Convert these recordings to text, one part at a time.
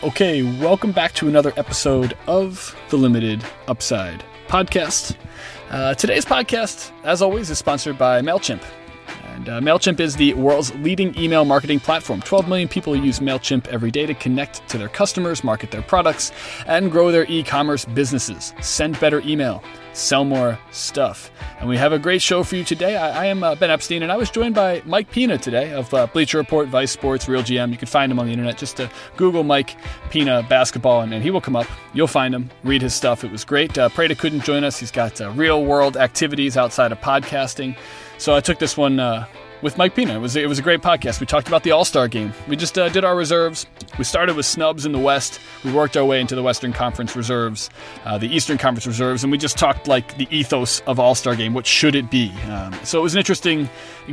Okay, welcome back to another episode of the Limited Upside podcast. Uh, today's podcast, as always, is sponsored by MailChimp. And uh, MailChimp is the world's leading email marketing platform. 12 million people use MailChimp every day to connect to their customers, market their products, and grow their e commerce businesses. Send better email, sell more stuff. And we have a great show for you today. I, I am uh, Ben Epstein, and I was joined by Mike Pina today of uh, Bleacher Report, Vice Sports, Real GM. You can find him on the internet. Just uh, Google Mike Pina basketball, and, and, he will come up. You'll find him, read his stuff. It was great. Uh, Prada couldn't join us. He's got uh, real world activities outside of podcasting. So I took this one uh, with Mike Pina. It was it was a great podcast. We talked about the All Star game. We just uh, did our reserves. We started with snubs in the West. We worked our way into the Western Conference reserves, uh, the Eastern Conference reserves, and we just talked like the ethos of All Star game. What should it be? Um, so it was an interesting,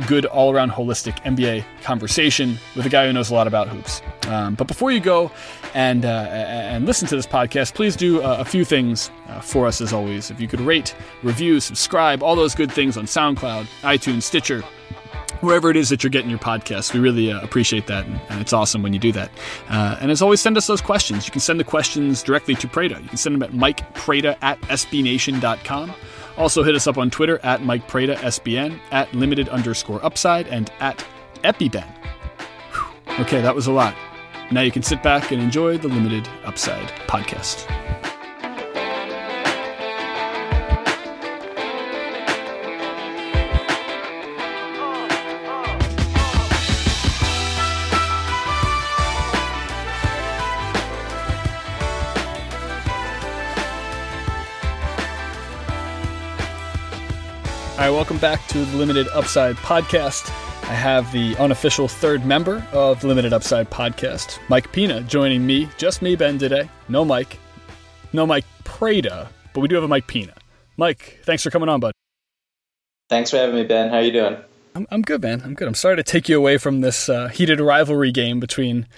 good all around holistic NBA conversation with a guy who knows a lot about hoops. Um, but before you go and uh, and listen to this podcast, please do uh, a few things uh, for us as always. If you could rate, review, subscribe, all those good things on SoundCloud, iTunes, Stitcher wherever it is that you're getting your podcasts. We really uh, appreciate that, and, and, it's awesome when you do that. Uh, and as always, send us those questions. You can send the questions directly to Prada. You can send them at mikeprada at sbnation.com. Also, hit us up on Twitter at Mike Prada SBN, at limited underscore upside, and at EpiBen. Whew. Okay, that was a lot. Now you can sit back and enjoy the Limited Upside podcast. Right, welcome back to the Limited Upside podcast. I have the unofficial third member of the Limited Upside podcast, Mike Pina, joining me. Just me, Ben, today. No Mike. No Mike Prada, but we do have a Mike Pina. Mike, thanks for coming on, bud. Thanks for having me, Ben. How you doing? I'm, I'm good, man. I'm good. I'm sorry to take you away from this uh, heated rivalry game between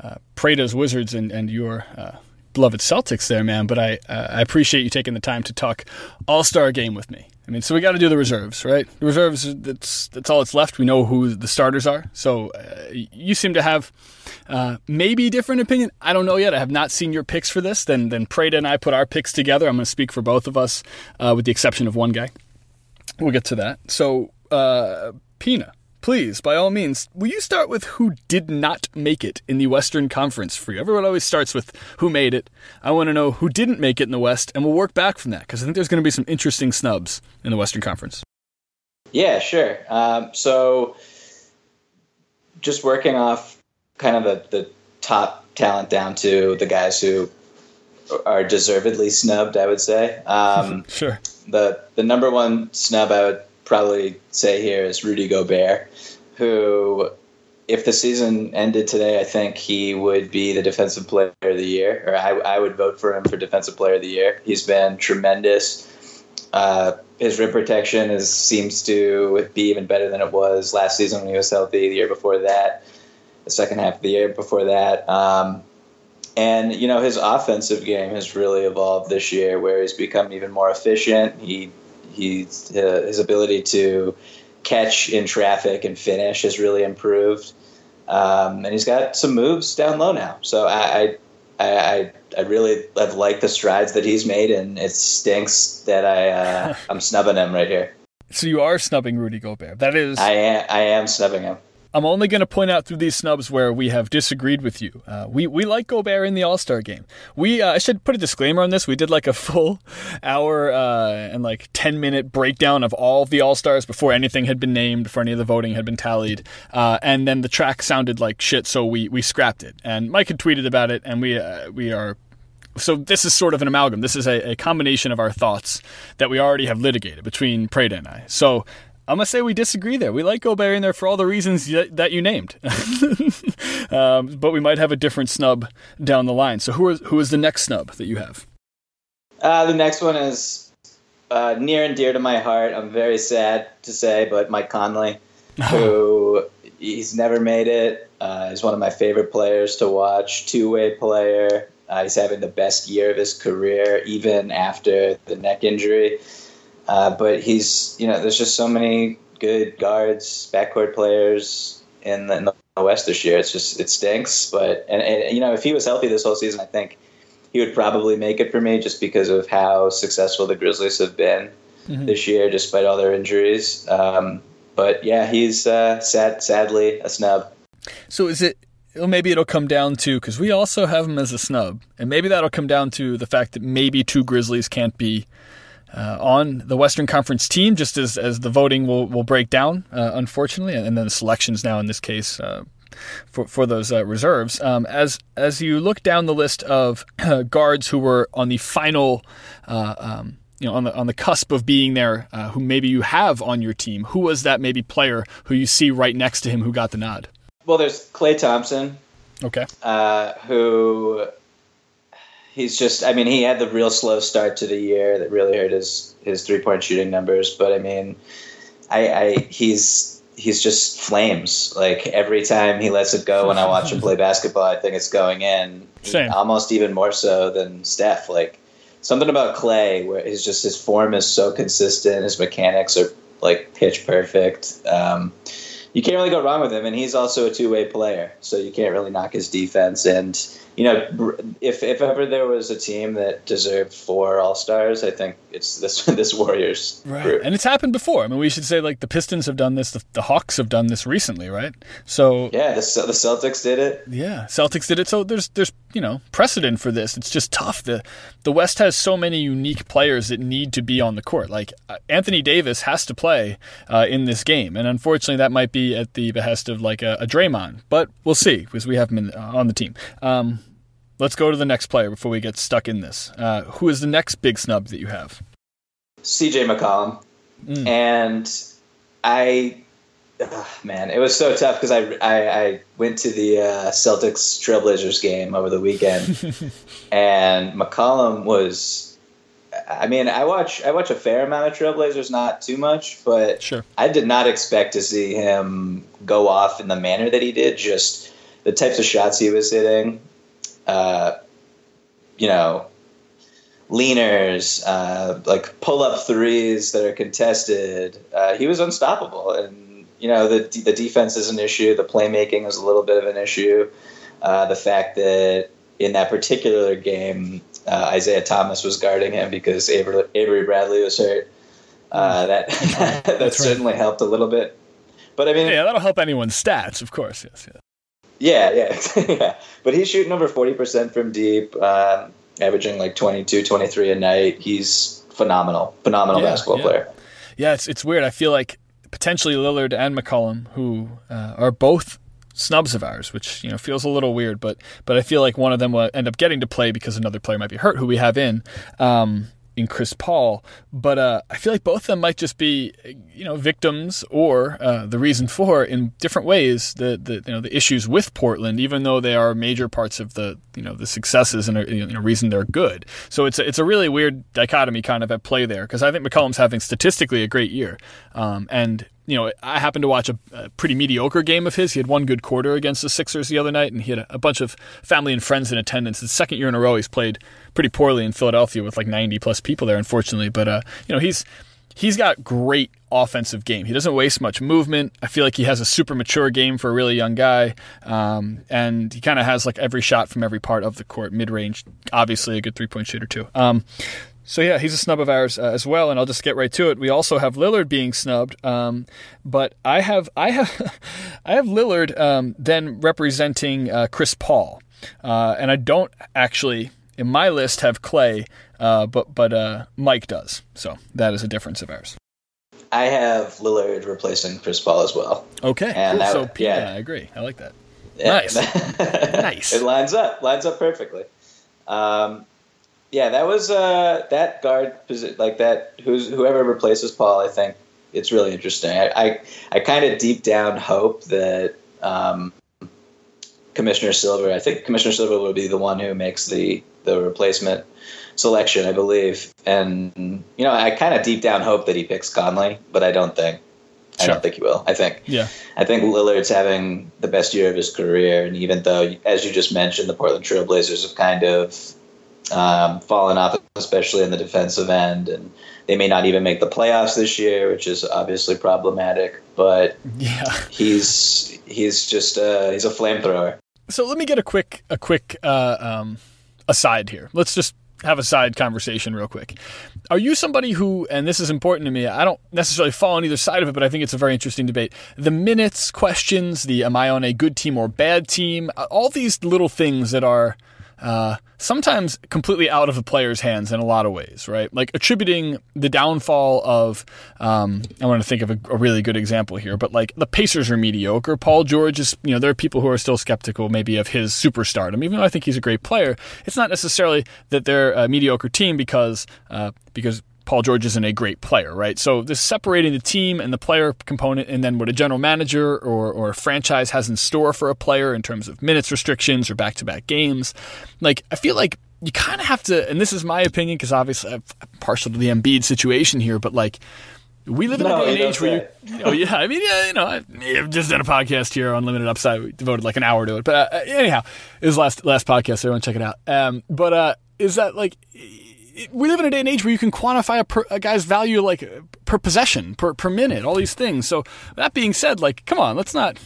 uh, Prada's Wizards and, and your uh, beloved Celtics there, man. But I, uh, I appreciate you taking the time to talk All Star game with me. I mean, so we got to do the reserves, right? The reserves, that's that's all that's left. We know who the starters are. So uh, you seem to have uh, maybe different opinion. I don't know yet. I have not seen your picks for this. Then then Prada and I put our picks together. I'm going to speak for both of us, uh, with the exception of one guy. We'll get to that. So uh, Pina, please, by all means, will you start with who did not make it in the Western Conference for you? Everyone always starts with who made it. I want to know who didn't make it in the West, and we'll work back from that because I think there's going to be some interesting snubs in the Western Conference. Yeah, sure. Um, so, just working off kind of the, the top talent down to the guys who are deservedly snubbed, I would say. Um, sure. The the number one snub I would probably say here is Rudy Gobert, who, if the season ended today, I think he would be the defensive player of the year, or I, I would vote for him for defensive player of the year. He's been tremendous. Uh, his rim protection is, seems to be even better than it was last season when he was healthy. The year before that, the second half of the year before that. Um, and you know his offensive game has really evolved this year, where he's become even more efficient. He he's uh, his ability to catch in traffic and finish has really improved, um, and he's got some moves down low now. So I, I, I, I really have liked the strides that he's made, and it stinks that I uh, I'm snubbing him right here. So you are snubbing Rudy Gobert. That is, I am. I am snubbing him. I'm only going to point out through these snubs where we have disagreed with you. Uh, we we like Gobert in the All Star game. We uh, I should put a disclaimer on this. We did like a full hour uh, and like ten minute breakdown of all of the All Stars before anything had been named, before any of the voting had been tallied, uh, and then the track sounded like shit, so we we scrapped it. And Mike had tweeted about it, and we uh, we are so this is sort of an amalgam. This is a, a, combination of our thoughts that we already have litigated between Prada and I. So I'm gonna say we disagree there. We like Gobert in there for all the reasons that you named, um, but we might have a different snub down the line. So who is who is the next snub that you have? Uh, the next one is uh, near and dear to my heart. I'm very sad to say, but Mike Conley, who he's never made it. Uh, he's one of my favorite players to watch. Two way player. Uh, he's having the best year of his career, even after the neck injury. Uh, but he's, you know, there's just so many good guards, backcourt players in the, in the West this year. It's just it stinks. But and, and you know if he was healthy this whole season, I think he would probably make it for me just because of how successful the Grizzlies have been mm-hmm. this year, despite all their injuries. Um, but yeah, he's uh, sad, sadly a snub. So is it? Well, maybe it'll come down to because we also have him as a snub, and maybe that'll come down to the fact that maybe two Grizzlies can't be uh, on the Western Conference team, just as, as the voting will, will break down, uh, unfortunately, and, then the selections now in this case uh, for for those uh, reserves. Um, as as you look down the list of guards who were on the final. Uh, um, you know, on the on the cusp of being there, uh, who maybe you have on your team. Who was that maybe player who you see right next to him who got the nod? Well, there's Klay Thompson. Okay. who he's just I mean he had the real slow start to the year that really hurt his his three point shooting numbers, but I mean I, I he's he's just flames. Like every time he lets it go when I watch him play basketball, I think it's going in. Same. Almost even more so than Steph. Like something about Klay where he's just his form is so consistent, his mechanics are like pitch perfect. Um, you can't really go wrong with him, and he's also a two way player, so you can't really knock his defense. And you know, if if ever there was a team that deserved four All Stars, I think it's this this Warriors right. group. And it's happened before. I mean, we should say like the Pistons have done this, the, the Hawks have done this recently, right? So yeah, the, the Celtics did it. Yeah, Celtics did it. So there's there's you know precedent for this. It's just tough. the The West has so many unique players that need to be on the court. Like uh, Anthony Davis has to play uh, in this game, and unfortunately, that might be at the behest of like a, a Draymond. But we'll see because we have him in, uh, on the team. Um, Let's go to the next player before we get stuck in this. Uh, who is the next big snub that you have? CJ McCollum. Mm. And I, oh, man, it was so tough because I, I, I, went to the uh, Celtics Trailblazers game over the weekend, and McCollum was. I mean, I watch I watch a fair amount of Trailblazers, not too much, but sure. I did not expect to see him go off in the manner that he did. Just the types of shots he was hitting, uh, you know, leaners, uh, like pull up threes that are contested. Uh, he was unstoppable, and you know the the defense is an issue. The playmaking is a little bit of an issue. Uh, the fact that in that particular game, uh, Isaiah Thomas was guarding him because Avery, Avery Bradley was hurt. Uh, that that certainly right. helped a little bit. But I mean, yeah, that'll help anyone's stats, of course. Yes, yes. Yeah, yeah, yeah. But he's shooting over 40% from deep, um, averaging like 22, 23 a night. He's phenomenal, phenomenal yeah, basketball yeah. player. Yeah, it's, it's weird. I feel like potentially Lillard and McCollum, who uh, are both snubs of ours, which you know feels a little weird, but but I feel like one of them will end up getting to play because another player might be hurt, who we have in. Um, in Chris Paul, but uh, I feel like both of them might just be, you know, victims or uh, the reason for in different ways the, the you know the issues with Portland, even though they are major parts of the you know the successes and a you know, reason they're good. So it's a, it's a really weird dichotomy kind of at play there because I think McCollum's having statistically a great year, um, and you know, I happened to watch a, a, pretty mediocre game of his. He had one good quarter against the Sixers the other night, and he had a, a, bunch of family and friends in attendance. The second year in a row, he's played pretty poorly in Philadelphia with like 90 plus people there, unfortunately. But uh, you know, he's he's got great offensive game. He doesn't waste much movement. I feel like he has a super mature game for a really young guy, um, and he kind of has like every shot from every part of the court, mid range. Obviously, a good three point shooter too. Um, so yeah, he's a snub of ours uh, as well, and I'll just get right to it. We also have Lillard being snubbed, um, but I have I have I have Lillard um, then representing uh, Chris Paul, uh, and I don't actually in my list have Klay, uh, but but uh, Mike does. So that is a difference of ours. I have Lillard replacing Chris Paul as well. Okay, and cool. so yeah. yeah, I agree. I like that. Yeah. Nice, nice. It lines up, lines up perfectly. Um, yeah, that was uh, that guard position, like that. Who's whoever replaces Paul, I think it's really interesting. I I, I kind of deep down hope that um, Commissioner Silver. I think Commissioner Silver will be the one who makes the the replacement selection, I believe. And you know, I kind of deep down hope that he picks Conley, but I don't think. Sure. I don't think he will. I think. Yeah. I think Lillard's having the best year of his career, and even though, as you just mentioned, the Portland Trailblazers have kind of um, fallen off, especially in the defensive end, and they may not even make the playoffs this year, which is obviously problematic. But yeah, he's he's just uh, he's a flamethrower. So let me get a quick a quick uh, um, aside here. Let's just have a side conversation real quick. Are you somebody who, and this is important to me, I don't necessarily fall on either side of it, but I think it's a very interesting debate. The minutes questions, the am I on a good team or bad team, all these little things that are uh, sometimes completely out of the player's hands in a lot of ways, right? Like attributing the downfall of, um, I want to think of a, a, really good example here, but like the Pacers are mediocre. Paul George is, you know, there are people who are still skeptical maybe of his superstardom, even though I think he's a great player. It's not necessarily that they're a mediocre team because, uh, because Paul George isn't a great player, right? So this separating the team and the player component, and then what a general manager or, or a franchise has in store for a player in terms of minutes restrictions or back to back games. Like, I feel like you kind of have to, and this is my opinion because obviously I'm partial to the Embiid situation here, but like, we live in no, a day and age where you, know, yeah, I mean, yeah, you know, I, have just done a podcast here on Limited Upside. We devoted like an hour to it, but uh, anyhow, it was last last podcast. So everyone check it out. Um, but uh, is that like we live in a day and age where you can quantify a, per, a, guy's value like per possession, per, per minute, all these things. So that being said, like, come on, let's not.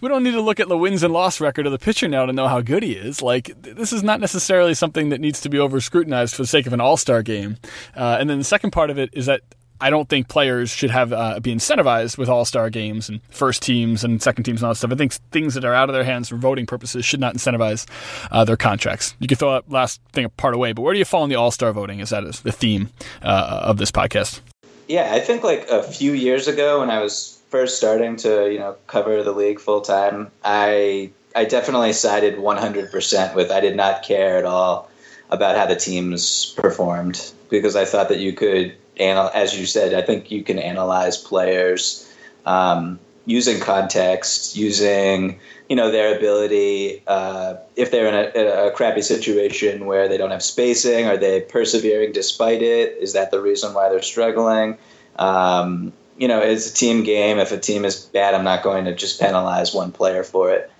We don't need to look at the wins and loss record of the pitcher now to know how good he is. Like, this is not necessarily something that needs to be over scrutinized for the sake of an All Star game. Uh, and then the second part of it is that I don't think players should have uh, be incentivized with all star games and first teams and second teams and all that stuff. I think things that are out of their hands for voting purposes should not incentivize uh, their contracts. You can throw that last thing part away, but where do you fall in the all star voting? Is that the theme uh, of this podcast? Yeah, I think like a few years ago when I was first starting to you know cover the league full time, I I definitely sided 100% with I did not care at all about how the teams performed because I thought that you could as you said, I think you can analyze players um, using context, using you know their ability. Uh, if they're in a, a, crappy situation where they don't have spacing, are they persevering despite it? Is that the reason why they're struggling? Um, you know, it's a team game. If a team is bad, I'm not going to just penalize one player for it.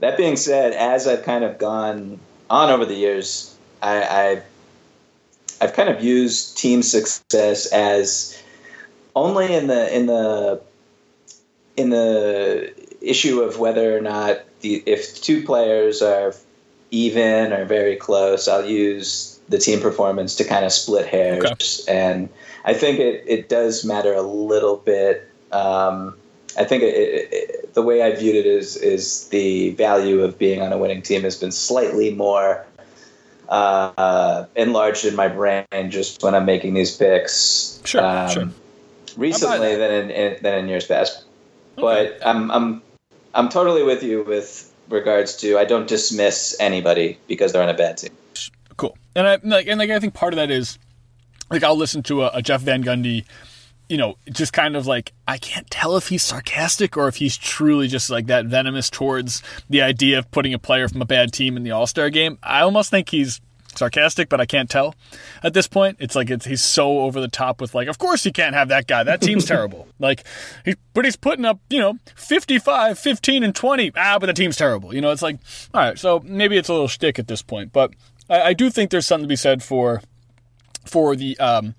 That being said, as I've kind of gone on over the years, I, I I've kind of used team success as only in the in the in the issue of whether or not the if two players are even or very close, I'll use the team performance to kind of split hairs. Okay. And I think it, it does matter a little bit. Um, I think it, it, the way I viewed it is is the value of being on a winning team has been slightly more uh, enlarged in my brain just when I'm making these picks. Sure, um, sure. Recently than in, in, than in years past, okay. but I'm I'm I'm totally with you with regards to I don't dismiss anybody because they're on a bad team. Cool, and I like and like I think part of that is like I'll listen to a, a Jeff Van Gundy you know, just kind of like I can't tell if he's sarcastic or if he's truly just like that venomous towards the idea of putting a player from a bad team in the All Star game. I almost think he's sarcastic, but I can't tell at this point. It's like it's, he's so over the top with like, of course you can't have that guy. That team's terrible. Like, he, but he's putting up, you know, 55, 15, and 20. Ah, but the team's terrible. You know, it's like, all right, so maybe it's a little shtick at this point, but I, I do think there's something to be said for for the um,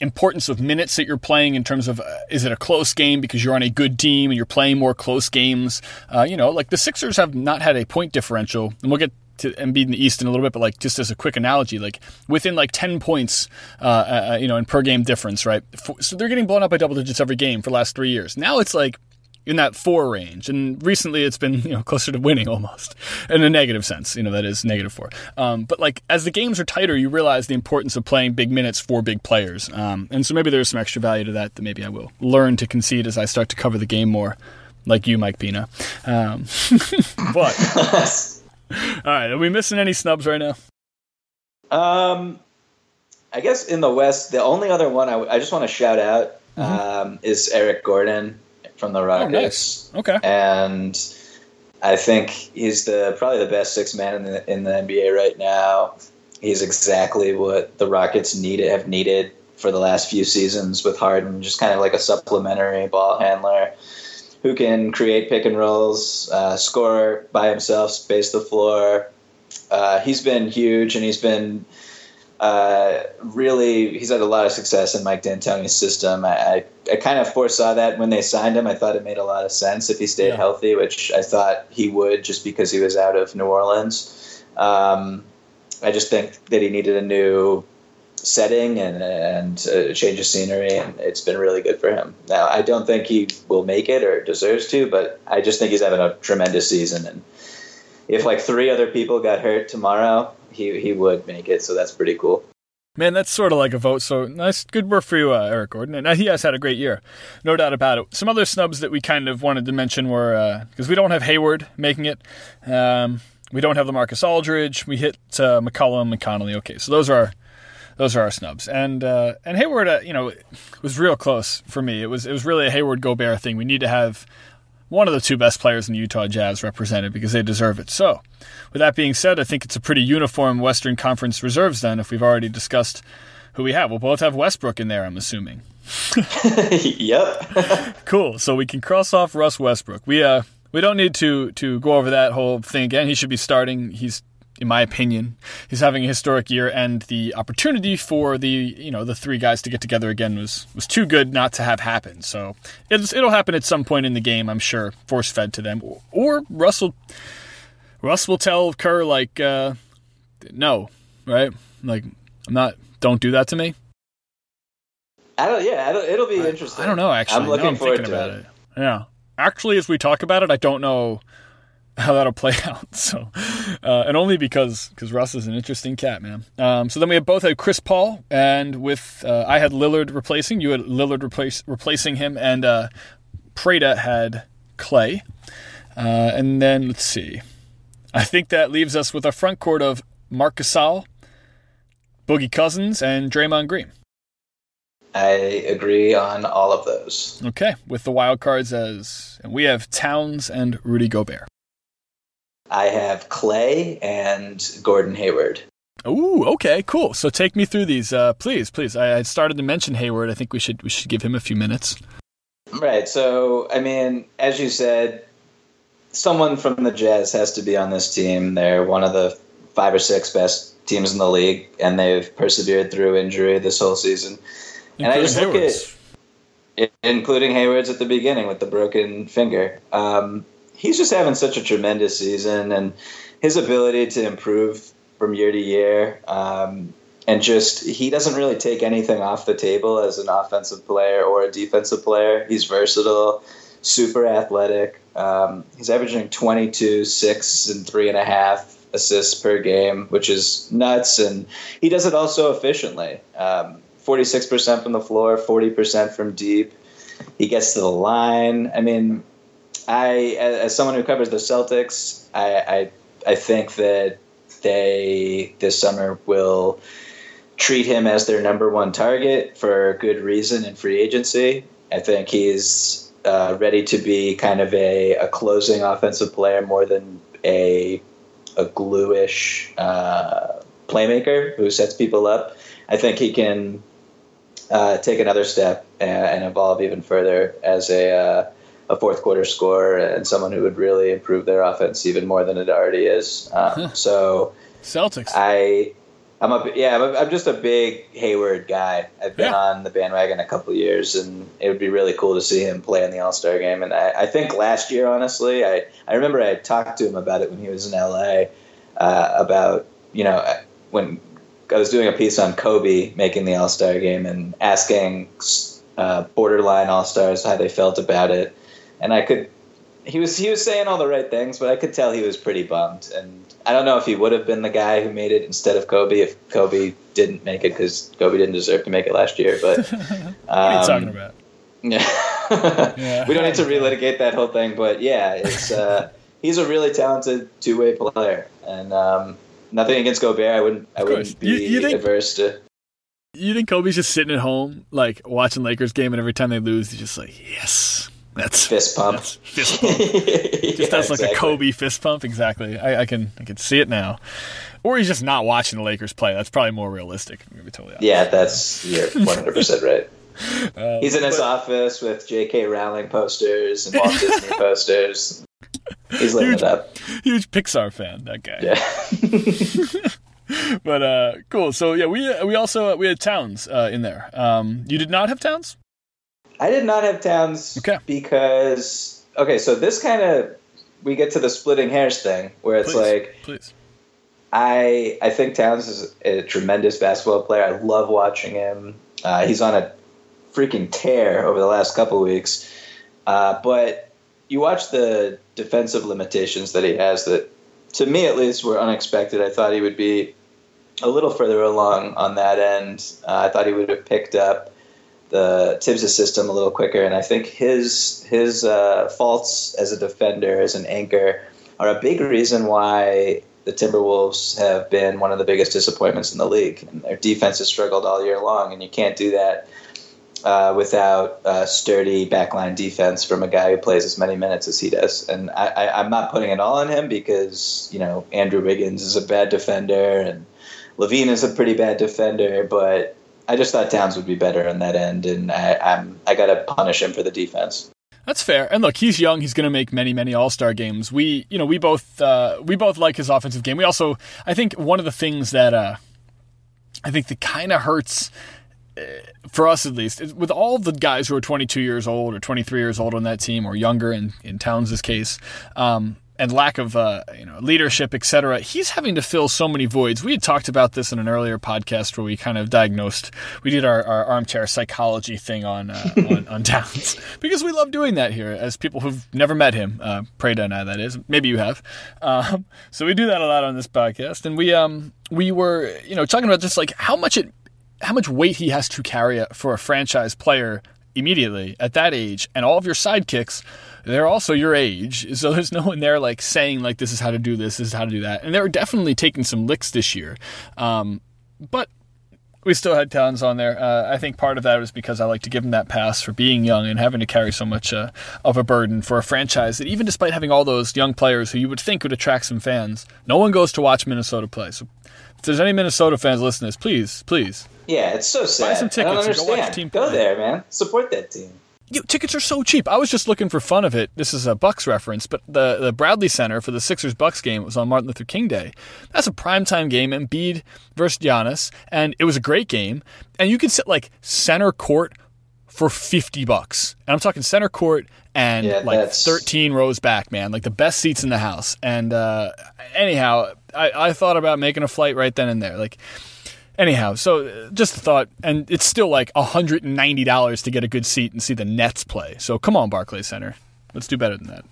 importance of minutes that you're playing in terms of uh, is it a close game because you're on a good team and you're playing more close games. Uh, you know, like the Sixers have not had a point differential, and we'll get to Embiid in the East in a little bit, but like just as a quick analogy, like within like ten points, uh, uh, uh you know, in per game difference, right? So they're getting blown up by double digits every game for the last three years. Now it's like in that four range. And recently it's been, you know, closer to winning almost in a negative sense, you know, that is negative four. Um, but like as the games are tighter, you realize the importance of playing big minutes for big players. Um, and so maybe there's some extra value to that that maybe I will learn to concede as I start to cover the game more like you, Mike Pina. Um, but, all right, are we missing any snubs right now? Um, I guess in the West, the only other one I, w- I just want to shout out mm-hmm. um, is Eric Gordon from the Rockets. Oh, nice. Okay. And I think he's the probably the best six man in the in the NBA right now. He's exactly what the Rockets needed have needed for the last few seasons with Harden, just kind of like a supplementary ball handler who can create pick and rolls, uh, score by himself, space the floor. Uh, he's been huge, and he's been Uh, really, he's had a lot of success in Mike D'Antoni's system. I, I, I, kind of foresaw that when they signed him. I thought it made a lot of sense if he stayed yeah. healthy, which I thought he would just because he was out of New Orleans. Um, I just think that he needed a new setting and, and a change of scenery, and it's been really good for him. Now, I don't think he will make it or deserves to, but I just think he's having a tremendous season. And if like three other people got hurt tomorrow, he he would make it. So that's pretty cool. Man, that's sort of like a vote. So nice, good work for you, uh, Eric Gordon. And uh, he has had a great year, no doubt about it. Some other snubs that we kind of wanted to mention were because uh, we don't have Hayward making it. Um, we don't have LaMarcus Aldridge. We hit uh, McCollum and Conley. Okay, so those are our, those are our snubs. And uh, and Hayward, uh, you know, was real close for me. It was it was really a Hayward Gobert thing. We need to have one of the two best players in the Utah Jazz represented because they deserve it. So, with that being said, I think it's a pretty uniform Western Conference reserves then, if we've already discussed who we have. We'll both have Westbrook in there, I'm assuming. yep. cool. So we can cross off Russ Westbrook. We uh we don't need to to go over that whole thing again. He should be starting. He's in my opinion, he's having a historic year, and the opportunity for the you know the three guys to get together again was was too good not to have happened. So it'll happen at some point in the game, I'm sure, force fed to them, or, or Russell Russ will tell Kerr like, uh, no, right? Like I'm not. Don't do that to me. I don't. Yeah, don't, it'll be I, interesting. I don't know. Actually, I'm looking I'm forward to it. it. Yeah, actually, as we talk about it, I don't know how that'll play out. So, uh, and only because because Russ is an interesting cat, man. Um, so then we have both had Chris Paul, and with uh, I had Lillard replacing you had Lillard replace, replacing him, and uh, Prada had Klay. Uh, and then let's see, I think that leaves us with a front court of Marc Gasol, Boogie Cousins, and Draymond Green. I agree on all of those. Okay, with the wild cards as and we have Towns and Rudy Gobert. I have Klay and Gordon Hayward. Ooh, okay, cool. So take me through these, uh, please, please. I, I started to mention Hayward. I think we should we should give him a few minutes. Right. So, I mean, as you said, someone from the Jazz has to be on this team. They're one of the five or six best teams in the league, and they've persevered through injury this whole season. Including and I just Hayward's. look at, including Hayward's at the beginning with the broken finger. Um, he's just having such a tremendous season, and his ability to improve from year to year, um, and just he doesn't really take anything off the table as an offensive player or a defensive player. He's versatile, super athletic. Um, he's averaging 22, six, and three and a half assists per game, which is nuts, and he does it also efficiently. Um, 46% from the floor, 40% from deep. He gets to the line. I mean, I, as someone who covers the Celtics, I, I, I think that they this summer will treat him as their number one target for good reason in free agency. I think he's uh, ready to be kind of a, a closing offensive player more than a a gluish uh, playmaker who sets people up. I think he can uh, take another step and, and, evolve even further as a uh, a fourth quarter scorer and someone who would really improve their offense even more than it already is. Um, so Celtics. I I'm a yeah I'm, a, I'm just a big Hayward guy. I've been yeah. on the bandwagon a couple years, and it would be really cool to see him play in the All Star game. And I, I, think last year, honestly, I I remember I talked to him about it when he was in LA uh, about you know when I was doing a piece on Kobe making the All Star game and asking uh, borderline All Stars how they felt about it and I could. He was he was saying all the right things, but I could tell he was pretty bummed. And I don't know if he would have been the guy who made it instead of Kobe if Kobe didn't make it because Kobe didn't deserve to make it last year. But um, what are you talking about? Yeah, yeah. we don't need to relitigate that whole thing. But yeah, it's uh, he's a really talented two way player, and um, nothing against Gobert. I wouldn't I wouldn't be you, you think, adverse to. You think Kobe's just sitting at home, like watching Lakers game, and every time they lose, he's just like, "Yes, that's fist pump. That's fist pump. Just yeah, that's like exactly. a Kobe fist pump. Exactly. I, I, can I can see it now. Or he's just not watching the Lakers play. That's probably more realistic. I'm gonna be totally honest. Yeah, that's you're 100 percent right. Uh, he's in his but, office with J.K. Rowling posters and Walt Disney posters. He's living huge, it up. Huge Pixar fan, that guy. Yeah. but uh, cool. So yeah, we we also we had Towns uh, in there. Um, you did not have Towns. I did not have Towns. Okay. Because okay, so this kind of we get to the splitting hairs thing where it's Please, like please. I I think Towns is a tremendous basketball player. I love watching him. Uh, he's on a freaking tear over the last couple weeks. Uh, but you watch the defensive limitations that he has that, to me at least, were unexpected. I thought he would be a little further along on that end. Uh, I thought he would have picked up the Thibs' system a little quicker, and I think his his uh, faults as a defender, as an anchor, are a big reason why the Timberwolves have been one of the biggest disappointments in the league. And their defense has struggled all year long, and you can't do that uh, without a sturdy backline defense from a guy who plays as many minutes as he does. And I, I'm not putting it all on him because you know Andrew Wiggins is a bad defender and LaVine is a pretty bad defender, but I just thought Towns would be better on that end, and I, I'm I got to punish him for the defense. That's fair. And look, he's young. He's going to make many, many All Star games. We, you know, we both uh, we both like his offensive game. We also, I think, one of the things that uh, I think that kind of hurts uh, for us at least with all the guys who are 22 years old or 23 years old on that team or younger in in Towns' case. Um, and lack of uh, you know leadership, etc. He's having to fill so many voids. We had talked about this in an earlier podcast where we kind of diagnosed. We did our, our armchair psychology thing on uh, on, on Towns because we love doing that here as people who've never met him. Uh, Prada and I, that is. Maybe you have. Um, so we do that a lot on this podcast, and we um we were you know talking about just like how much it how much weight he has to carry for a franchise player immediately at that age, and all of your sidekicks they're also your age, so there's no one there like saying like this is how to do this, this is how to do that, and they're definitely taking some licks this year. Um, but we still had Towns on there. Uh, I think part of that was because I like to give him that pass for being young and having to carry so much uh, of a burden for a franchise that even despite having all those young players who you would think would attract some fans, no one goes to watch Minnesota play. So if there's any Minnesota fans listening to this, please, please. Yeah, it's so sad. Buy some tickets I don't and go understand. watch team Go there, man. Support that team. You, tickets are so cheap. I was just looking for fun of it. This is a Bucks reference, but the the Bradley Center for the Sixers Bucks game was on Martin Luther King Day. That's a primetime game, Embiid versus Giannis, and it was a great game. And you could sit like center court for fifty bucks, and I'm talking center court and Yeah, like that's- thirteen rows back, man, like the best seats in the house. And uh, anyhow, I, I thought about making a flight right then and there, like. Anyhow, so uh, just a thought, and it's still like $190 to get a good seat and see the Nets play. So come on, Barclays Center. Let's do better than that.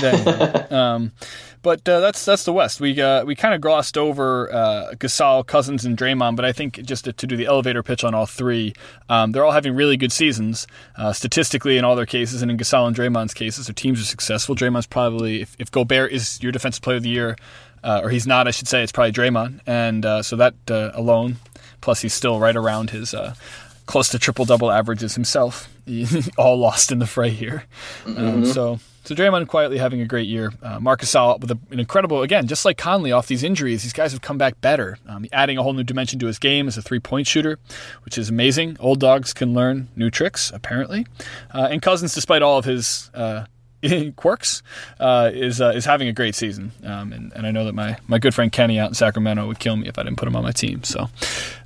Then, um, but uh, that's that's the West. We uh, we kind of glossed over uh, Gasol, Cousins, and Draymond, but I think just to, to do the elevator pitch on all three, um, they're all having really good seasons uh, statistically in all their cases, and in Gasol and Draymond's cases, their teams are successful. Draymond's probably if, if Gobert is your defensive player of the year, uh, or he's not, I should say, it's probably Draymond, and uh, so that uh, alone, plus he's still right around his uh, close to triple double averages himself, all lost in the fray here. Um, so. So Draymond quietly having a great year. Uh, Marcus Gasol with a, an incredible, again, just like Conley off these injuries, these guys have come back better, um, adding a whole new dimension to his game as a three-point shooter, which is amazing. Old dogs can learn new tricks, apparently. Uh, and Cousins, despite all of his uh, quirks, uh, is uh, is having a great season. Um, and, and I know that my, my good friend Kenny out in Sacramento would kill me if I didn't put him on my team. So,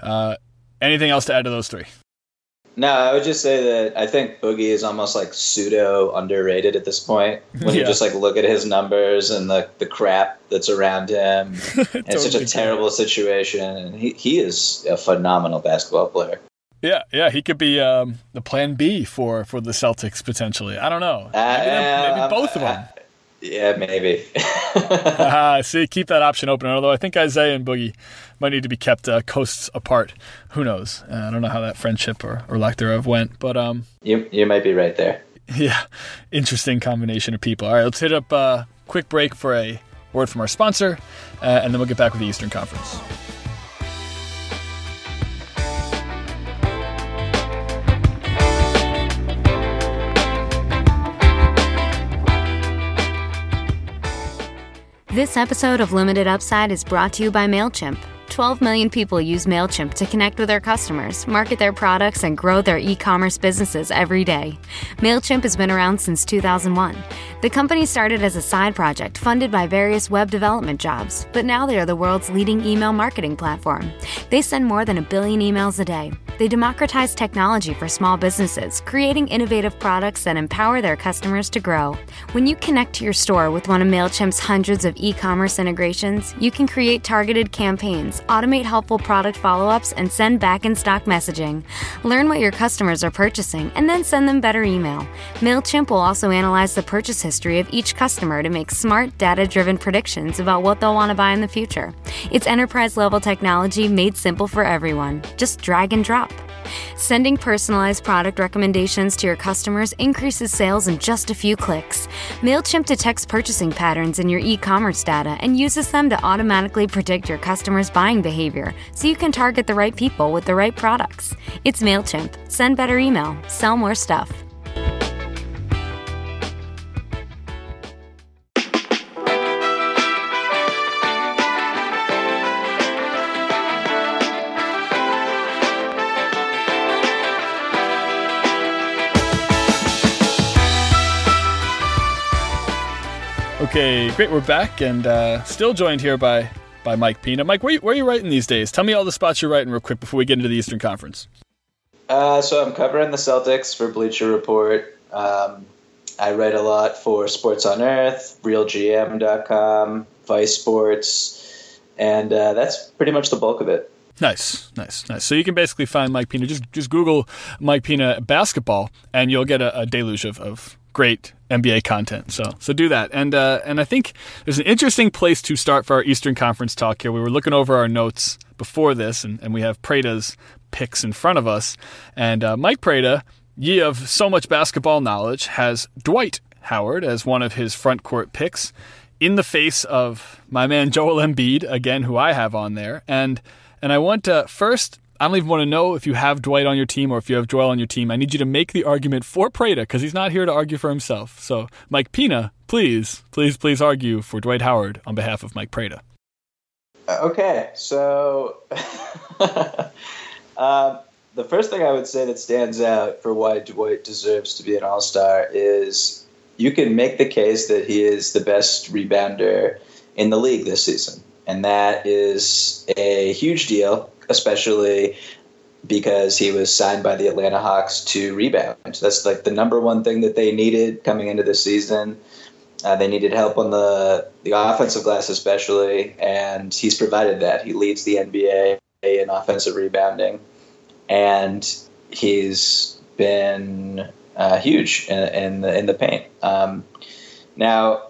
uh, anything else to add to those three? No, I would just say that I think Boogie is almost like pseudo underrated at this point. When you just like look at his numbers and the, the crap that's around him, and it's such a terrible situation. And he, he is a phenomenal basketball player. Yeah, yeah, he could be um, the plan B for, for the Celtics potentially. I don't know. Uh, Maybe, them- maybe uh, both of uh, them. Yeah, maybe. Ah, see, keep that option open. Although I think Isaiah and Boogie might need to be kept uh, coasts apart. Who knows? Uh, I don't know how that friendship or, or lack thereof went, but um, you you might be right there. yeah, interesting combination of people. All right, let's hit up a quick break for a word from our sponsor, uh, and then we'll get back with the Eastern Conference. This episode of Limited Upside is brought to you by MailChimp. 12 million people use MailChimp to connect with their customers, market their products, and grow their e commerce businesses every day. MailChimp has been around since 2001. The company started as a side project funded by various web development jobs, but now they are the world's leading email marketing platform. They send more than a billion emails a day. They democratize technology for small businesses, creating innovative products that empower their customers to grow. When you connect to your store with one of MailChimp's hundreds of e commerce integrations, you can create targeted campaigns, automate helpful product follow ups, and send back in stock messaging. Learn what your customers are purchasing and then send them better email. MailChimp will also analyze the purchase history of each customer to make smart, data driven predictions about what they'll want to buy in the future. It's enterprise level technology made simple for everyone. Just drag and drop. Sending personalized product recommendations to your customers increases sales in just a few clicks. MailChimp detects purchasing patterns in your e commerce data and uses them to automatically predict your customers' buying behavior so you can target the right people with the right products. It's MailChimp. Send better email, sell more stuff. Okay, great. We're back and uh, still joined here by by Mike Pina. Mike, where, where are you writing these days? Tell me all the spots you're writing real quick before we get into the Eastern Conference. Uh, so I'm covering the Celtics for Bleacher Report. Um, I write a lot for Sports on Earth, RealGM.com, Vice Sports, and uh, that's pretty much the bulk of it. Nice, nice, nice. So you can basically find Mike Pina. Just just Google Mike Pina basketball, and you'll get a, a deluge of, of great NBA content. So so do that. And uh, and I think there's an interesting place to start for our Eastern Conference talk here. We were looking over our notes before this, and, and we have Prada's picks in front of us. And uh, Mike Prada, ye of so much basketball knowledge, has Dwight Howard as one of his front court picks in the face of my man Joel Embiid, again, who I have on there. And and I want to first I don't even want to know if you have Dwight on your team or if you have Joel on your team. I need you to make the argument for Prada because he's not here to argue for himself. So, Mike Pina, please, please, please argue for Dwight Howard on behalf of Mike Prada. Uh, okay, so uh, the first thing I would say that stands out for why Dwight deserves to be an All Star is you can make the case that he is the best rebounder in the league this season, and that is a huge deal especially because he was signed by the Atlanta Hawks to rebound. That's like the number one thing that they needed coming into the season. Uh, they needed help on the the offensive glass, especially, and he's provided that. He leads the NBA in offensive rebounding, and he's been uh, huge in, in, the in the paint. Um, now,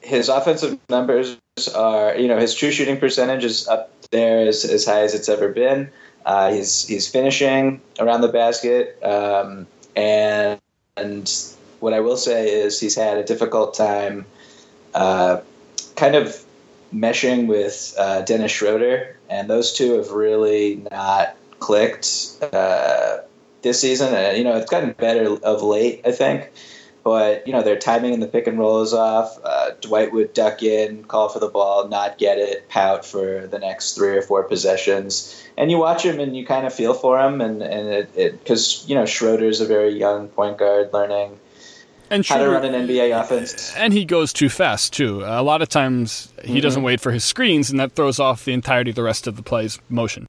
his offensive numbers are, you know, his true shooting percentage is up there as, as high as it's ever been. Uh, he's he's finishing around the basket, um, and and what I will say is he's had a difficult time, uh, kind of meshing with uh, Dennis Schroeder, and those two have really not clicked uh, this season. And you know it's gotten better of late, I think but you know their timing in the pick and roll is off. Uh, Dwight would duck in, call for the ball, not get it, pout for the next three or four possessions, and you watch him and you kind of feel for him, and and it because you know Schroeder's a very young point guard learning. And Schroeder, how to run an NBA offense, and he goes too fast too. A lot of times he mm-hmm. doesn't wait for his screens, and that throws off the entirety of the rest of the play's motion.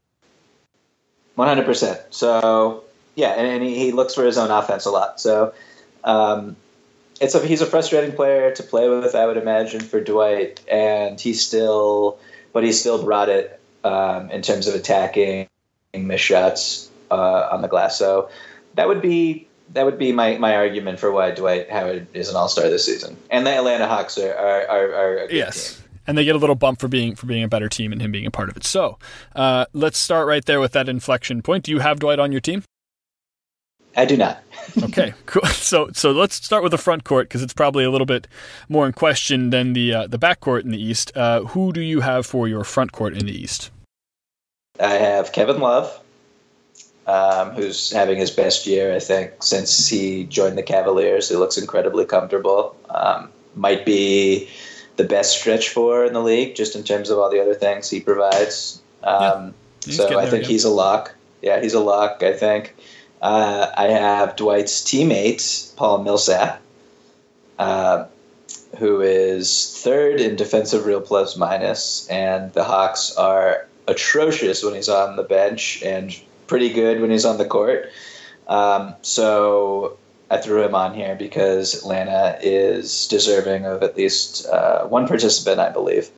One hundred percent. So yeah, and, and he, he, looks for his own offense a lot. So um, it's a, he's a frustrating player to play with, I would imagine, for Dwight, and he still, but he still brought it um, in terms of attacking, miss shots uh, on the glass. So that would be that would be my, my argument for why Dwight Howard is an All Star this season, and the Atlanta Hawks are are, are, are yes. Team. And they get a little bump for being for being a better team and him being a part of it. So uh, let's start right there with that inflection point. Do you have Dwight on your team? I do not. okay, cool. So so let's start with the front court because it's probably a little bit more in question than the uh, the back court in the East. Uh, who do you have for your front court in the East? I have Kevin Love, um, who's having his best year I think since he joined the Cavaliers. He looks incredibly comfortable. Um, might be the best stretch four in the league just in terms of all the other things he provides. Um, He's so I think again. he's a lock. Yeah, he's a lock. I think. Uh, I have Dwight's teammate Paul Millsap, uh, who is third in defensive real plus minus, and the Hawks are atrocious when he's on the bench and pretty good when he's on the court. Um, so I threw him on here because Atlanta is deserving of at least uh, one participant, I believe.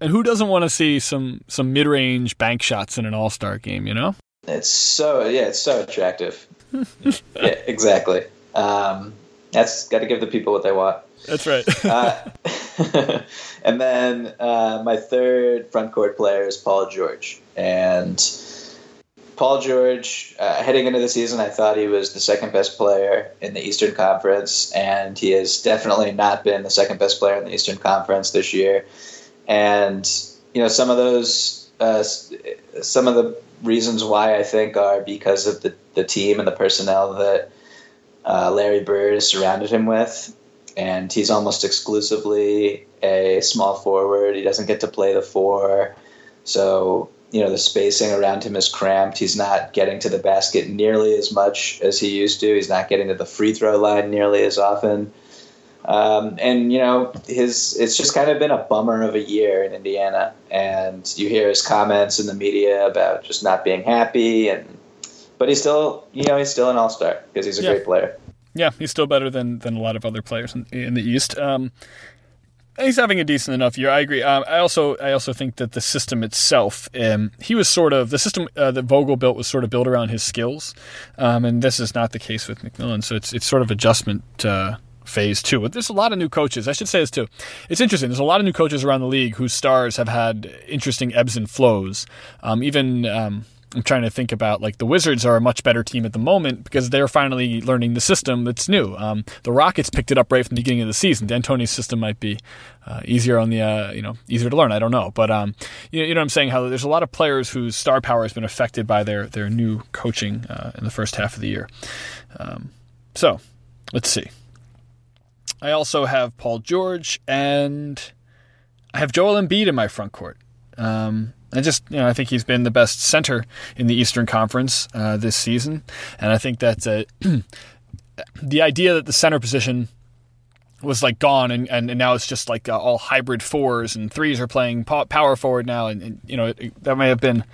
And who doesn't want to see some some mid range bank shots in an All Star game? You know. It's so yeah, it's so attractive. yeah, exactly. Um, that's got to give the people what they want. That's right. Uh, and then uh, my third front court player is Paul George, and Paul George. Uh, heading into the season, I thought he was the second best player in the Eastern Conference, and he has definitely not been the second best player in the Eastern Conference this year. And you know, some of those, uh, some of the reasons why I think are because of the the team and the personnel that uh, Larry Bird has surrounded him with and he's almost exclusively a small forward. He doesn't get to play the four, so you know the spacing around him is cramped. He's not getting to the basket nearly as much as he used to. He's not getting to the free throw line nearly as often. Um, and you know his it's just kind of been a bummer of a year in Indiana, and you hear his comments in the media about just not being happy, and but he's still you know he's still an all star because he's a Yeah. great player. Yeah, he's still better than, than a lot of other players in, in the East. Um, he's having a decent enough year. I agree. Um, I also I also think that the system itself, um, he was sort of the system uh, that Vogel built was sort of built around his skills, um, and this is not the case with McMillan. So it's it's sort of adjustment. Uh, phase too. But there's a lot of new coaches. I should say this too. It's interesting. There's a lot of new coaches around the league whose stars have had interesting ebbs and flows. Um, even um, I'm trying to think about like the Wizards are a much better team at the moment because they're finally learning the system that's new. Um, the Rockets picked it up right from the beginning of the season. D'Antoni's system might be uh, easier on the uh, you know easier to learn. I don't know, but um, you, you know what I'm saying. How there's a lot of players whose star power has been affected by their their new coaching uh, in the first half of the year. Um, so let's see. I also have Paul George and I have Joel Embiid in my front court. Um, I just, you know, I think he's been the best center in the Eastern Conference uh, this season, and I think that uh, the idea that the center position was like gone, and, and, and now it's just like uh, all hybrid fours and threes are playing power forward now, and, and you know it, that may have been.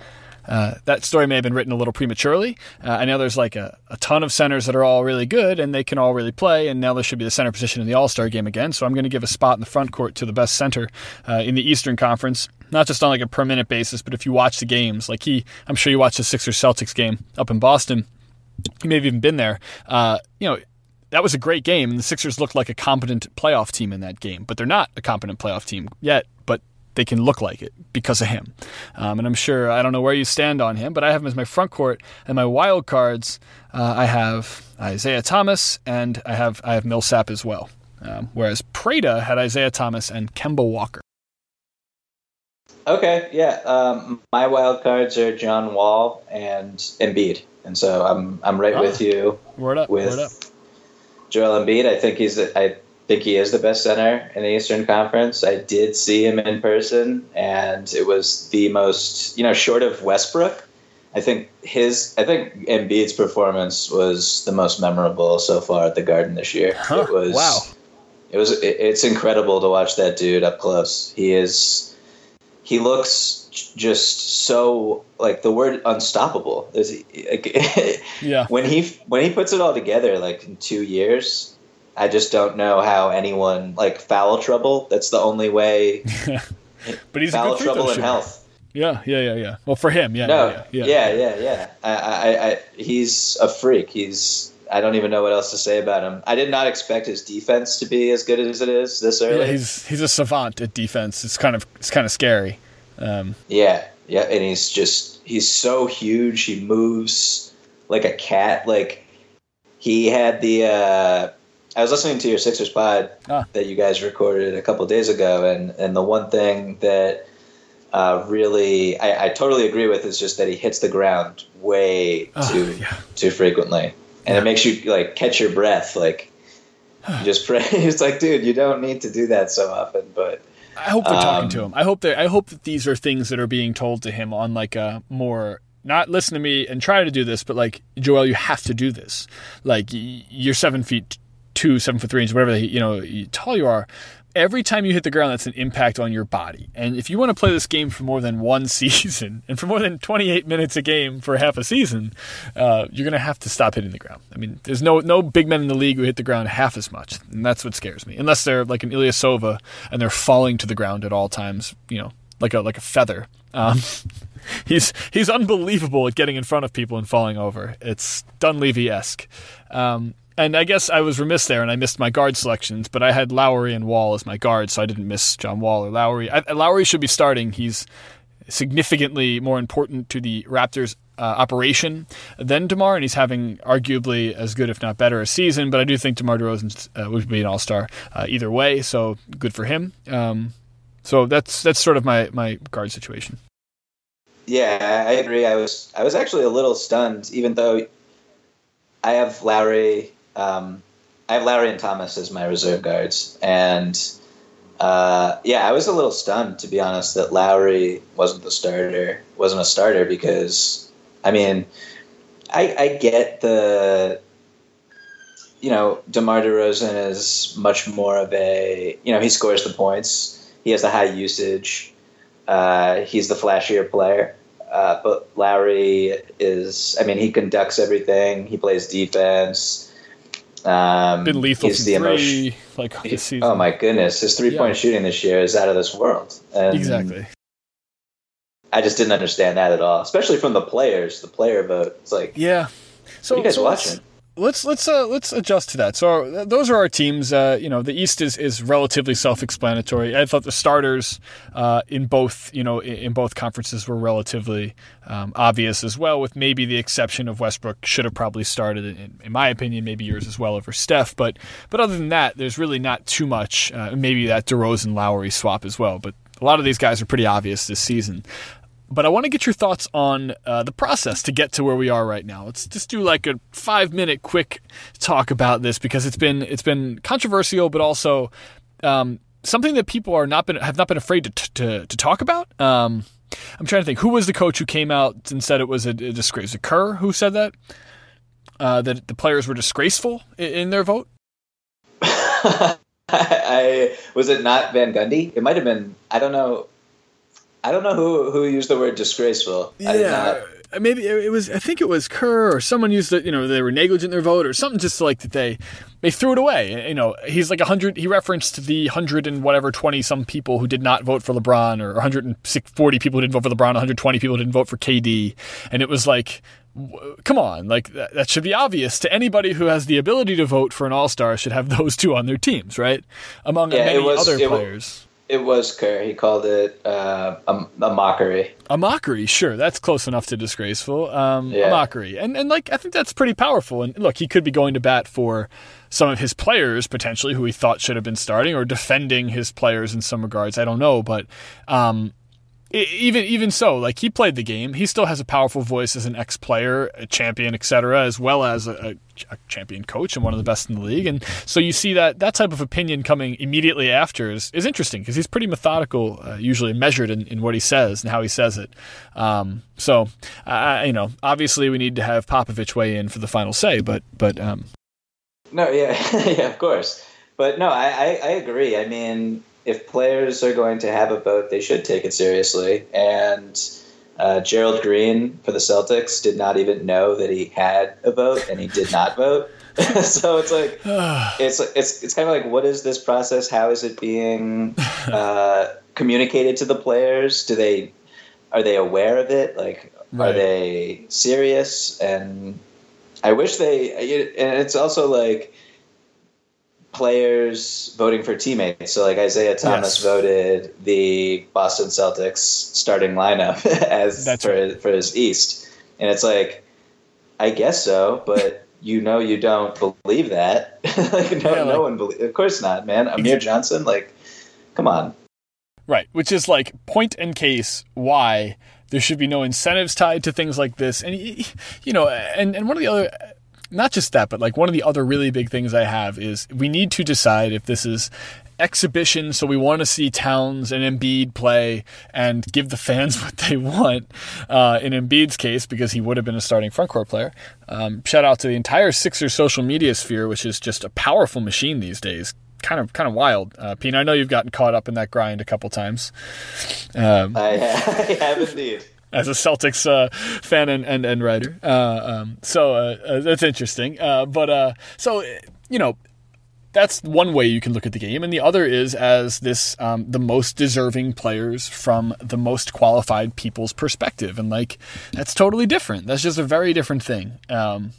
Uh, that story may have been written a little prematurely. Uh, I know there's like a, a ton of centers that are all really good and they can all really play, and now there should be the center position in the All Star game again. So I'm going to give a spot in the front court to the best center uh, in the Eastern Conference, not just on like a per minute basis, but if you watch the games, like he, I'm sure you watched the Sixers Celtics game up in Boston. You may have even been there. Uh, you know, that was a great game, and the Sixers looked like a competent playoff team in that game, but they're not a competent playoff team yet. They can look like it because of him. Um, and I'm sure I don't know where you stand on him, but I have him as my front court and my wild cards. Uh, I have Isaiah Thomas and I have I have Millsap as well. Um, whereas Prada had Isaiah Thomas and Kemba Walker. Okay, yeah. Um, my wild cards are John Wall and Embiid, and so I'm I'm right Ah. with you Word up, with word up. Joel Embiid. I think he's I think he is the best center in the Eastern Conference. I did see him in person, and it was the most you know short of Westbrook. I think his I think Embiid's performance was the most memorable so far at the Garden this year. Huh, It was wow. It was it, it's incredible to watch that dude up close. He is he looks just so like the word unstoppable. Is like, Yeah. when he when he puts it all together like in 2 years, I just don't know how anyone like foul trouble. That's the only way But he's foul good free throw trouble in shooter. health. Yeah, yeah, yeah, yeah. Well, for him, yeah, No, yeah, yeah, yeah. yeah, yeah. I, I, I, he's a freak. He's. I don't even know what else to say about him. I did not expect his defense to be as good as it is this early. Yeah, he's he's a savant at defense. It's kind of it's kind of scary. Um, Yeah, yeah, and he's just he's so huge. He moves like a cat. Like he had the. Uh, I was listening to your Sixers pod Ah. that you guys recorded a couple days ago, and and the one thing that uh, really I, I totally agree with is just that he hits the ground way Oh, too yeah. too frequently, and it makes you like catch your breath. Like you just pray. It's like, dude, you don't need to do that so often, but. I hope they're talking um, to him. I hope they I hope that these are things that are being told to him on like a more not listen to me and try to do this, but like Joel, you have to do this. Like you're seven feet two, seven foot three inches, whatever you know tall you are every time you hit the ground, that's an impact on your body. And if you want to play this game for more than one season and for more than 28 minutes a game for half a season, uh, you're going to have to stop hitting the ground. I mean, there's no no big men in the league who hit the ground half as much, and that's what scares me. Unless they're like an Ilyasova and they're falling to the ground at all times, you know, like a like a feather. Um, he's he's unbelievable at getting in front of people and falling over. It's Dunleavy esque. Um, and I guess I was remiss there, and I missed my guard selections. But I had Lowry and Wall as my guards, so I didn't miss John Wall or Lowry. I, Lowry should be starting. He's significantly more important to the Raptors' uh, operation than DeMar, and he's having arguably as good, if not better, a season. But I do think DeMar DeRozan uh, would be an All Star uh, either way, so good for him. Um, so that's that's sort of my my guard situation. Yeah, I agree. I was I was actually a little stunned, even though I have Lowry um, I have Lowry and Thomas as my reserve guards, and uh, yeah, I was a little stunned to be honest that Lowry wasn't the starter, wasn't a starter because I mean, I, I get the you know DeMar DeRozan is much more of a you know he scores the points, he has the high usage, uh, he's the flashier player. Uh, but Lowry is, I mean, he conducts everything. He plays defense um, Been lethal he's the three, like this season. Oh my goodness, his three point yeah. shooting this year is out of this world. And exactly. I just didn't understand that at all, especially from the players. The player vote. It's like, yeah. So you guys so watching? Let's let's uh, let's adjust to that. So uh, those are our teams. Uh, you know, the East is, is relatively self-explanatory. I thought the starters uh, in both you know in, in both conferences were relatively um, obvious as well, with maybe the exception of Westbrook should have probably started in, in, my opinion, maybe yours as well over Steph. But but other than that, there's really not too much. Uh, maybe that DeRozan Lowry swap as well, but. A lot of these guys are pretty obvious this season but I want to get your thoughts on uh, the process to get to where we are right now. Let's just do like a five minute quick talk about this because it's been it's been controversial, but also um, something that people are not been have not been afraid to to, to talk about. Um, I'm trying to think who was the coach who came out and said it was a, a disgrace. A Kerr who said that uh, that the players were disgraceful in, in their vote. I was it not Van Gundy? It might have been. I don't know. I don't know who who used the word disgraceful. Yeah, uh, maybe it was. I think it was Kerr or someone used it. You know, they were negligent in their vote or something. Just like that they they threw it away. You know, he's like a hundred. He referenced the hundred and whatever twenty some people who did not vote for LeBron, or 140 people who didn't vote for LeBron, 120 people who didn't vote for KD, and it was like come on, like that, that, should be obvious to anybody who has the ability to vote for an All Star. Should have those two on their teams, right? Among yeah, many was, other players. It was Kerr. He called it uh, a, a, mockery. A mockery, sure. That's close enough to disgraceful. Um, yeah. A mockery, and and like I think that's pretty powerful. And look, he could be going to bat for some of his players potentially who he thought should have been starting, or defending his players in some regards. I don't know, but um, even even so, like he played the game, he still has a powerful voice as an ex player, a champion, etc., as well as a, a, champion coach and one of the best in the league. And so you see that that type of opinion coming immediately after is, is interesting because he's pretty methodical, uh, usually measured in, in what he says and how he says it. Um, so you know, obviously we need to have Popovich weigh in for the final say, but but um, no, yeah, yeah, of course. But no, I, I, I agree. I mean, if players are going to have a vote, they should take it seriously. And uh, Gerald Green for the Celtics did not even know that he had a vote, and he did not vote. so it's like it's it's it's kind of like what is this process? How is it being uh, communicated to the players? Do they are they aware of it? Like right. are they serious? And I wish they. And it's also like players voting for teammates. So like Isaiah Thomas yes. voted the Boston Celtics starting lineup as That's for right. for his East, and it's like, I guess so, but. you know you don't believe that. like no, yeah, like, no one believe. Of course not, man. Amir Johnson, like, come on. Right, which is like point and case why there should be no incentives tied to things like this, and you know, and and one of the other not just that, but like one of the other really big things I have is we need to decide if this is exhibition, so we want to see Towns and Embiid play and give the fans what they want. Uh, in Embiid's case, because he would have been a starting frontcourt player. Um, shout out to the entire Sixers social media sphere, which is just a powerful machine these days. Kind of, kind of wild. Uh, Pete, I know you've gotten caught up in that grind a couple times. Um, I, I have indeed as a Celtics uh, fan and, and, and writer. Uh, um, so uh, uh that's interesting. Uh, but uh, so, you know, that's one way you can look at the game, and the other is as this um, the most deserving players from the most qualified people's perspective, and like that's totally different. That's just a very different thing. Um,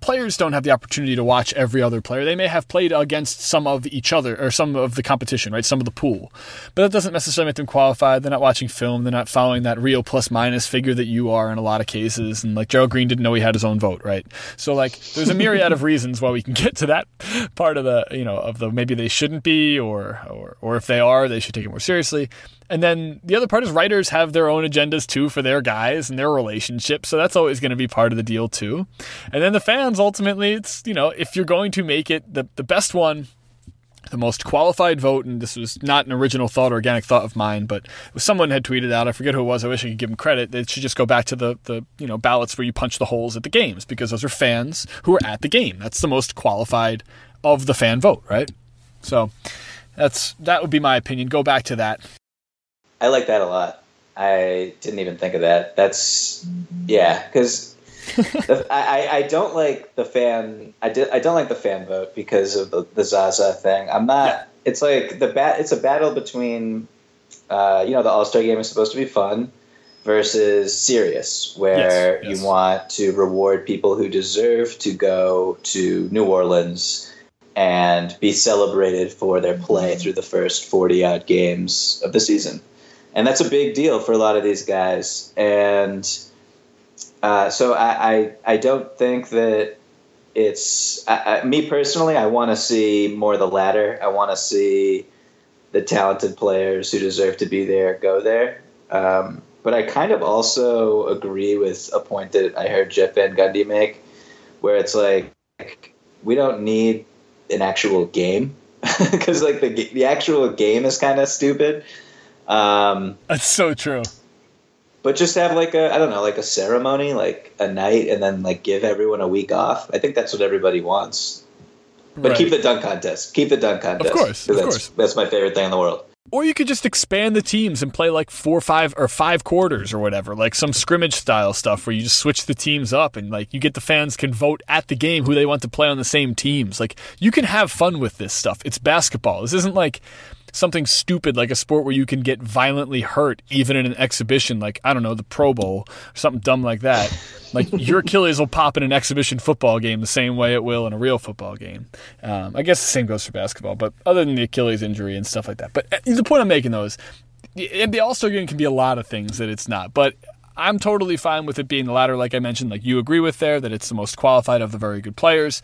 players don't have the opportunity to watch every other player. They may have played against some of each other or some of the competition, right? Some of the pool. But that doesn't necessarily make them qualified. They're not watching film. They're not following that real plus minus figure that you are in a lot of cases. And like Gerald Green didn't know he had his own vote, right? So like there's a myriad of reasons why we can get to that part of the, you know, of the maybe they shouldn't be or or or if they are, they should take it more seriously. And then the other part is writers have their own agendas too for their guys and their relationships. So that's always going to be part of the deal too. And then the fans ultimately, it's, you know, if you're going to make it the, the best one, the most qualified vote, and this was not an original thought or organic thought of mine, but someone had tweeted out. I forget who it was. I wish I could give him credit. It should just go back to the the you know ballots where you punch the holes at the games because those are fans who are at the game. That's the most qualified of the fan vote, right? So that's that would be my opinion. Go back to that. I like that a lot. I didn't even think of that. That's yeah, because I, I don't like the fan. I did. I don't like the fan vote because of the, the Zaza thing. I'm not. It's like the bat. It's a battle between. Uh, you know, the All Star game is supposed to be fun versus serious, where yes, yes. you want to reward people who deserve to go to New Orleans and be celebrated for their play through the first 40 odd games of the season and that's a big deal for a lot of these guys. And uh, so I, I, I don't think that it's I, I, me personally. I want to see more of the latter. I want to see the talented players who deserve to be there go there. Um, but I kind of also agree with a point that I heard Jeff Van Gundy make, where it's like we don't need an actual game because like the the actual game is kind of stupid. Um, That's so true. But just have like a I don't know like a ceremony, like a night, and then like give everyone a week off. I think that's what everybody wants. But right. keep the dunk contest. Keep the dunk contest. Of course, of that's, course. That's my favorite thing in the world. Or you could just expand the teams and play like four, five, or five quarters or whatever, like some scrimmage style stuff where you just switch the teams up and like you get the fans can vote at the game who they want to play on the same teams. Like you can have fun with this stuff. It's basketball. This isn't like something stupid like a sport where you can get violently hurt even in an exhibition like I don't know the Pro Bowl or something dumb like that. Like your Achilles will pop in an exhibition football game the same way it will in a real football game. Um, I guess the same goes for basketball, but other than the Achilles injury and stuff like that. But uh, the point I'm making though is the All Star game can be a lot of things that it's not, but. I'm totally fine with it being the latter, like I mentioned, like you agree with there, that it's the most qualified of the very good players.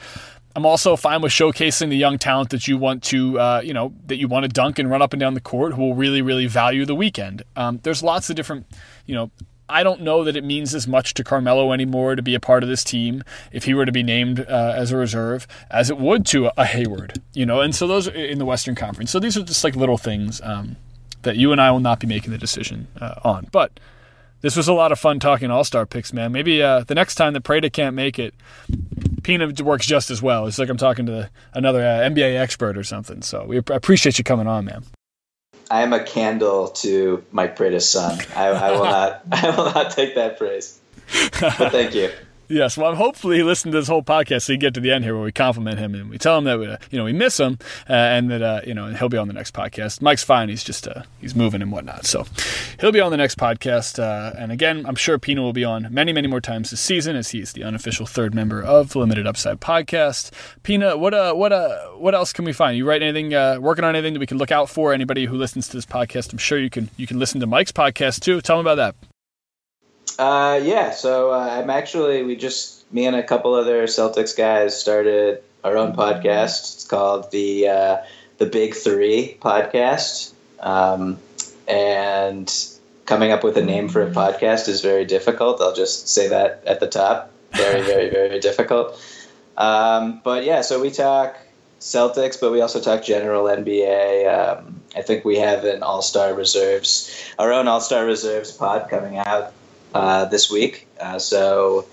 I'm also fine with showcasing the young talent that you want to, uh, you know, that you want to dunk and run up and down the court who will really, really value the weekend. Um, there's lots of different, you know, I don't know that it means as much to Carmelo anymore to be a part of this team if he were to be named uh, as a reserve as it would to a Hayward, you know. And so those are in the Western Conference. So these are just like little things um, that you and I will not be making the decision uh, on. But this was a lot of fun talking All Star picks, man. Maybe uh, the next time that Prada can't make it, Peanut works just as well. It's like I'm talking to another uh, NBA expert or something. So we appreciate you coming on, man. I am a candle to my Prada son. I, I will not. I will not take that praise. But thank you. Yes, well, hopefully he listened to this whole podcast so you get to the end here where we compliment him and we tell him that we, uh, you know we miss him uh, and that uh, you know he'll be on the next podcast. Mike's fine; he's just uh, he's moving and whatnot, so he'll be on the next podcast. Uh, and again, I'm sure Pina will be on many, many more times this season as he's the unofficial third member of Limited Upside podcast. Pina, what uh, what uh, what else can we find? You write anything? working on anything that we can look out for? Anybody who listens to this podcast, I'm sure you can you can listen to Mike's podcast too. Tell him about that. Uh, yeah, so uh, I'm actually we just me and a couple other Celtics guys started our own podcast. It's called the uh, the Big Three podcast, um, and coming up with a name for a podcast is very difficult. I'll just say that at the top. Very, very, very difficult. Um, but yeah, so we talk Celtics, but we also talk general NBA. Um, I think we have an All Star Reserves, our own All Star Reserves pod coming out uh, this week. Uh, so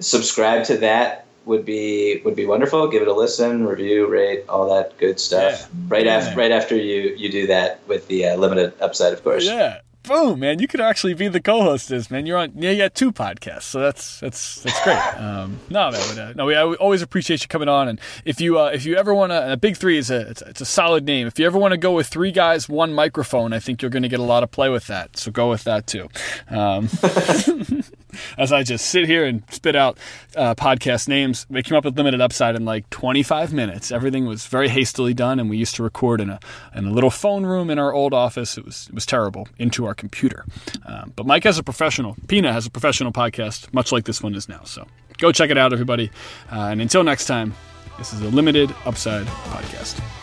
subscribe to that would be would be wonderful. Give it a listen, review, rate, all that good stuff. Yeah. Right Yeah. after right after you you do that with the uh, limited upside, of course. Yeah. Boom, man! You could actually be the co-hostess, man. You're on. Yeah, you got two podcasts, so that's that's that's great. Um, no, man, but, uh, no, we I always appreciate you coming on. And if you uh, if you ever want to, a big three is a it's, a it's a solid name. If you ever want to go with three guys, one microphone, I think you're going to get a lot of play with that. So go with that too. Um, as I just sit here and spit out uh, podcast names. We came up with limited upside in like 25 minutes. Everything was very hastily done, and we used to record in a in a little phone room in our old office. It was it was terrible into our computer. Um, but Mike has a professional. Pina has a professional podcast, much like this one is now. So go check it out, everybody. Uh, and until next time, this is a limited upside podcast.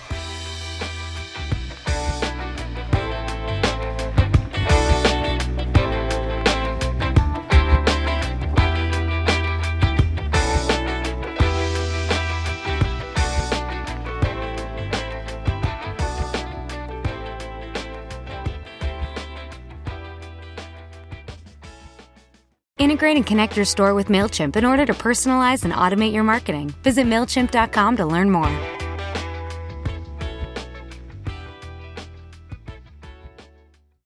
Integrate and connect your store with MailChimp in order to personalize and automate your marketing. Visit MailChimp.com to learn more.